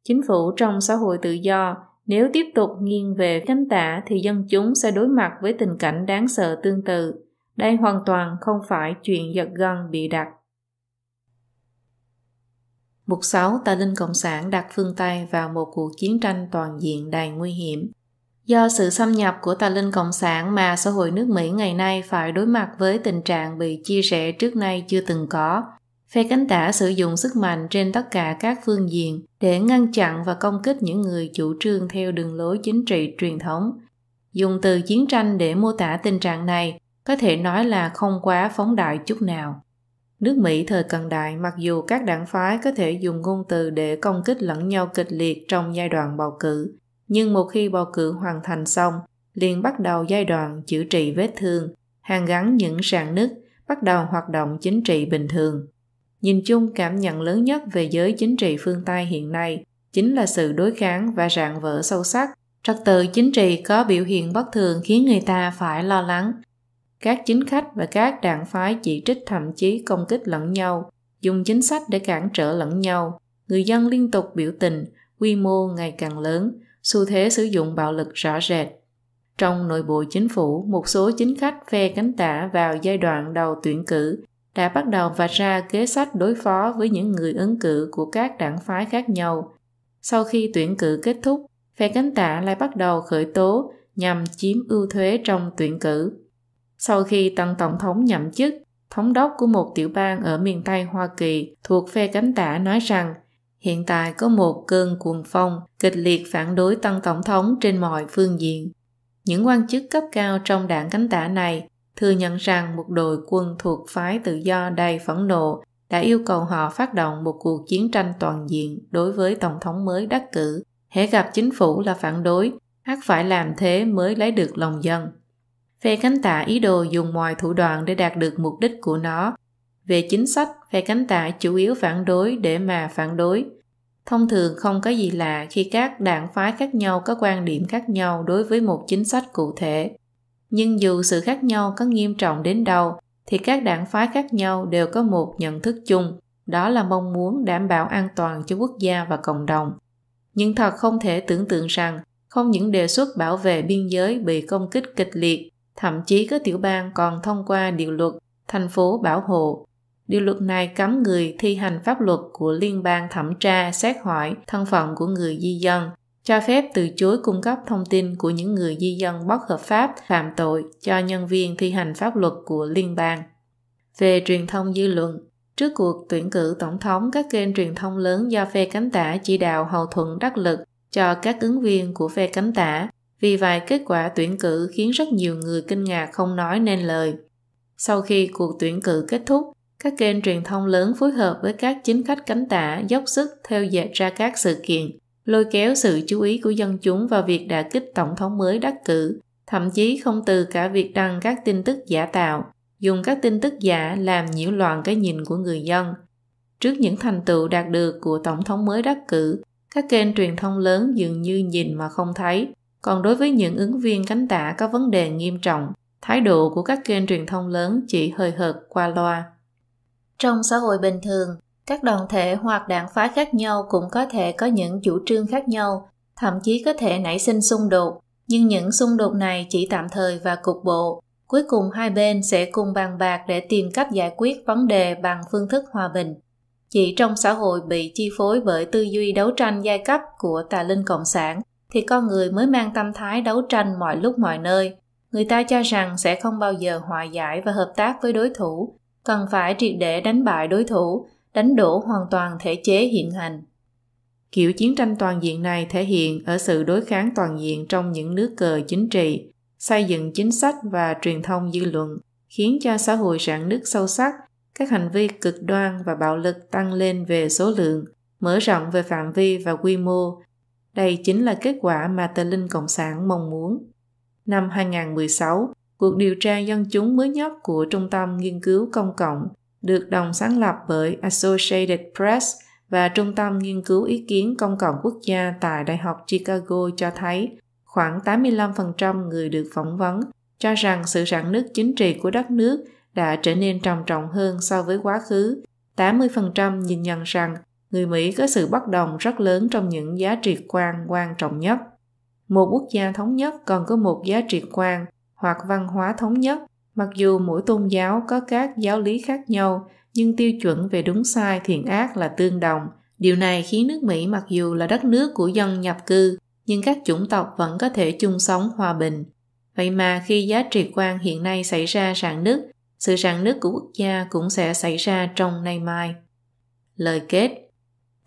Chính phủ trong xã hội tự do nếu tiếp tục nghiêng về cánh tả thì dân chúng sẽ đối mặt với tình cảnh đáng sợ tương tự. Đây hoàn toàn không phải chuyện giật gân bị đặt. Mục 6 Tà Linh Cộng sản đặt phương Tây vào một cuộc chiến tranh toàn diện đầy nguy hiểm. Do sự xâm nhập của tà linh Cộng sản mà xã hội nước Mỹ ngày nay phải đối mặt với tình trạng bị chia rẽ trước nay chưa từng có. Phe cánh tả sử dụng sức mạnh trên tất cả các phương diện để ngăn chặn và công kích những người chủ trương theo đường lối chính trị truyền thống. Dùng từ chiến tranh để mô tả tình trạng này có thể nói là không quá phóng đại chút nào. Nước Mỹ thời cận đại mặc dù các đảng phái có thể dùng ngôn từ để công kích lẫn nhau kịch liệt trong giai đoạn bầu cử, nhưng một khi bầu cử hoàn thành xong, liền bắt đầu giai đoạn chữa trị vết thương, hàn gắn những sạn nứt, bắt đầu hoạt động chính trị bình thường. Nhìn chung cảm nhận lớn nhất về giới chính trị phương Tây hiện nay chính là sự đối kháng và rạn vỡ sâu sắc. Trật tự chính trị có biểu hiện bất thường khiến người ta phải lo lắng, các chính khách và các đảng phái chỉ trích thậm chí công kích lẫn nhau, dùng chính sách để cản trở lẫn nhau. Người dân liên tục biểu tình, quy mô ngày càng lớn, xu thế sử dụng bạo lực rõ rệt. Trong nội bộ chính phủ, một số chính khách phe cánh tả vào giai đoạn đầu tuyển cử đã bắt đầu vạch ra kế sách đối phó với những người ứng cử của các đảng phái khác nhau. Sau khi tuyển cử kết thúc, phe cánh tả lại bắt đầu khởi tố nhằm chiếm ưu thuế trong tuyển cử. Sau khi tân tổng thống nhậm chức, thống đốc của một tiểu bang ở miền Tây Hoa Kỳ thuộc phe cánh tả nói rằng hiện tại có một cơn cuồng phong kịch liệt phản đối tân tổng thống trên mọi phương diện. Những quan chức cấp cao trong đảng cánh tả này thừa nhận rằng một đội quân thuộc phái tự do đầy phẫn nộ đã yêu cầu họ phát động một cuộc chiến tranh toàn diện đối với tổng thống mới đắc cử. Hễ gặp chính phủ là phản đối, ắt phải làm thế mới lấy được lòng dân. Phe cánh tả ý đồ dùng mọi thủ đoạn để đạt được mục đích của nó. Về chính sách, phe cánh tả chủ yếu phản đối để mà phản đối. Thông thường không có gì lạ khi các đảng phái khác nhau có quan điểm khác nhau đối với một chính sách cụ thể. Nhưng dù sự khác nhau có nghiêm trọng đến đâu, thì các đảng phái khác nhau đều có một nhận thức chung, đó là mong muốn đảm bảo an toàn cho quốc gia và cộng đồng. Nhưng thật không thể tưởng tượng rằng không những đề xuất bảo vệ biên giới bị công kích kịch liệt, thậm chí có tiểu bang còn thông qua điều luật thành phố bảo hộ. Điều luật này cấm người thi hành pháp luật của liên bang thẩm tra xét hỏi thân phận của người di dân, cho phép từ chối cung cấp thông tin của những người di dân bất hợp pháp phạm tội cho nhân viên thi hành pháp luật của liên bang. Về truyền thông dư luận, trước cuộc tuyển cử tổng thống, các kênh truyền thông lớn do phe cánh tả chỉ đạo hậu thuẫn đắc lực cho các ứng viên của phe cánh tả. Vì vậy, kết quả tuyển cử khiến rất nhiều người kinh ngạc không nói nên lời. Sau khi cuộc tuyển cử kết thúc, các kênh truyền thông lớn phối hợp với các chính khách cánh tả dốc sức theo dệt ra các sự kiện, lôi kéo sự chú ý của dân chúng vào việc đả kích tổng thống mới đắc cử, thậm chí không từ cả việc đăng các tin tức giả tạo, dùng các tin tức giả làm nhiễu loạn cái nhìn của người dân. Trước những thành tựu đạt được của tổng thống mới đắc cử, các kênh truyền thông lớn dường như nhìn mà không thấy, còn đối với những ứng viên cánh tả có vấn đề nghiêm trọng, thái độ của các kênh truyền thông lớn chỉ hơi hợt qua loa. Trong xã hội bình thường, các đoàn thể hoặc đảng phái khác nhau cũng có thể có những chủ trương khác nhau, thậm chí có thể nảy sinh xung đột, nhưng những xung đột này chỉ tạm thời và cục bộ. Cuối cùng hai bên sẽ cùng bàn bạc để tìm cách giải quyết vấn đề bằng phương thức hòa bình. Chỉ trong xã hội bị chi phối bởi tư duy đấu tranh giai cấp của tà linh cộng sản, thì con người mới mang tâm thái đấu tranh mọi lúc mọi nơi. Người ta cho rằng sẽ không bao giờ hòa giải và hợp tác với đối thủ, cần phải triệt để đánh bại đối thủ, đánh đổ hoàn toàn thể chế hiện hành. Kiểu chiến tranh toàn diện này thể hiện ở sự đối kháng toàn diện trong những nước cờ chính trị, xây dựng chính sách và truyền thông dư luận, khiến cho xã hội rạn nứt sâu sắc, các hành vi cực đoan và bạo lực tăng lên về số lượng, mở rộng về phạm vi và quy mô. Đây chính là kết quả mà tờ linh Cộng sản mong muốn. Năm 2016, cuộc điều tra dân chúng mới nhất của Trung tâm Nghiên cứu Công cộng được đồng sáng lập bởi Associated Press và Trung tâm Nghiên cứu Ý kiến Công cộng Quốc gia tại Đại học Chicago cho thấy khoảng 85% người được phỏng vấn cho rằng sự rạn nứt chính trị của đất nước đã trở nên trầm trọng hơn so với quá khứ. 80% nhìn nhận rằng người Mỹ có sự bất đồng rất lớn trong những giá trị quan quan trọng nhất. Một quốc gia thống nhất còn có một giá trị quan hoặc văn hóa thống nhất, mặc dù mỗi tôn giáo có các giáo lý khác nhau, nhưng tiêu chuẩn về đúng sai thiện ác là tương đồng. Điều này khiến nước Mỹ mặc dù là đất nước của dân nhập cư, nhưng các chủng tộc vẫn có thể chung sống hòa bình. Vậy mà khi giá trị quan hiện nay xảy ra rạn nứt, sự rạn nứt của quốc gia cũng sẽ xảy ra trong nay mai. Lời kết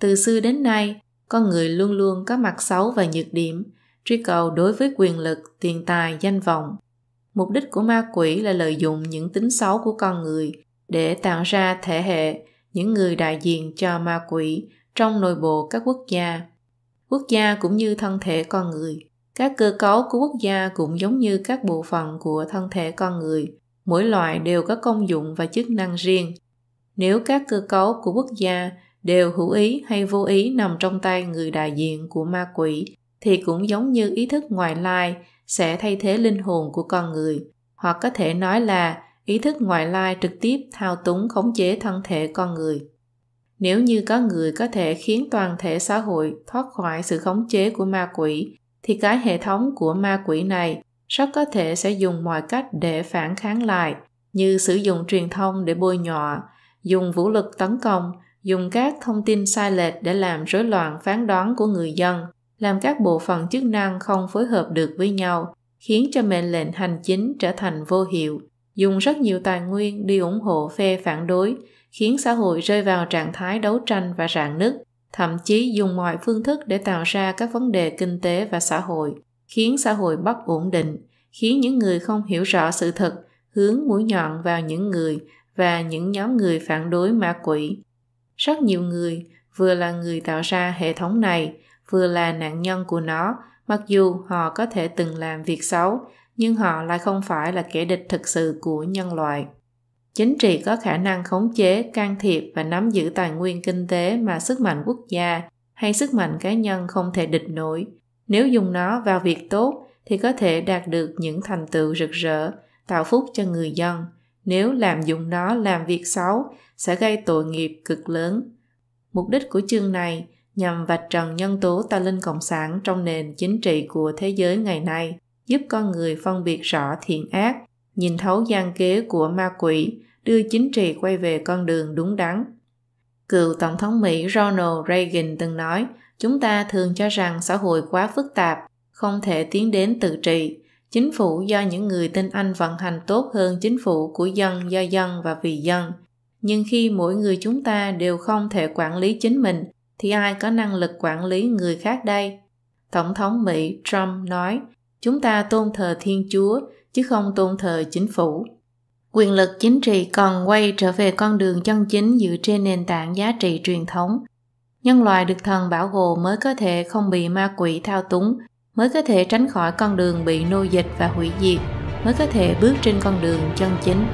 từ xưa đến nay, con người luôn luôn có mặt xấu và nhược điểm, truy cầu đối với quyền lực, tiền tài, danh vọng. Mục đích của ma quỷ là lợi dụng những tính xấu của con người để tạo ra thể hệ, những người đại diện cho ma quỷ trong nội bộ các quốc gia. Quốc gia cũng như thân thể con người. Các cơ cấu của quốc gia cũng giống như các bộ phận của thân thể con người. Mỗi loại đều có công dụng và chức năng riêng. Nếu các cơ cấu của quốc gia đều hữu ý hay vô ý nằm trong tay người đại diện của ma quỷ, thì cũng giống như ý thức ngoại lai sẽ thay thế linh hồn của con người. Hoặc có thể nói là ý thức ngoại lai trực tiếp thao túng khống chế thân thể con người. Nếu như có người có thể khiến toàn thể xã hội thoát khỏi sự khống chế của ma quỷ, thì cái hệ thống của ma quỷ này rất có thể sẽ dùng mọi cách để phản kháng lại, như sử dụng truyền thông để bôi nhọ, dùng vũ lực tấn công dùng các thông tin sai lệch để làm rối loạn phán đoán của người dân làm các bộ phận chức năng không phối hợp được với nhau, khiến cho mệnh lệnh hành chính trở thành vô hiệu, dùng rất nhiều tài nguyên đi ủng hộ phe phản đối, khiến xã hội rơi vào trạng thái đấu tranh và rạn nứt, thậm chí dùng mọi phương thức để tạo ra các vấn đề kinh tế và xã hội, khiến xã hội bất ổn định, khiến những người không hiểu rõ sự thật hướng mũi nhọn vào những người và những nhóm người phản đối ma quỷ. Rất nhiều người vừa là người tạo ra hệ thống này vừa là nạn nhân của nó, mặc dù họ có thể từng làm việc xấu, nhưng họ lại không phải là kẻ địch thực sự của nhân loại. Chính trị có khả năng khống chế, can thiệp và nắm giữ tài nguyên kinh tế mà sức mạnh quốc gia hay sức mạnh cá nhân không thể địch nổi. Nếu dùng nó vào việc tốt thì có thể đạt được những thành tựu rực rỡ, tạo phúc cho người dân. Nếu làm dùng nó làm việc xấu, sẽ gây tội nghiệp cực lớn. Mục đích của chương này nhằm vạch trần nhân tố ta linh cộng sản trong nền chính trị của thế giới ngày nay, giúp con người phân biệt rõ thiện ác, nhìn thấu gian kế của ma quỷ, đưa chính trị quay về con đường đúng đắn. Cựu Tổng thống Mỹ Ronald Reagan từng nói, chúng ta thường cho rằng xã hội quá phức tạp, không thể tiến đến tự trị. Chính phủ do những người tin Anh vận hành tốt hơn chính phủ của dân do dân và vì dân. Nhưng khi mỗi người chúng ta đều không thể quản lý chính mình, thì ai có năng lực quản lý người khác đây? Tổng thống Mỹ Trump nói, chúng ta tôn thờ Thiên Chúa, chứ không tôn thờ chính phủ. Quyền lực chính trị còn quay trở về con đường chân chính dựa trên nền tảng giá trị truyền thống. Nhân loại được thần bảo hộ mới có thể không bị ma quỷ thao túng, mới có thể tránh khỏi con đường bị nô dịch và hủy diệt, mới có thể bước trên con đường chân chính.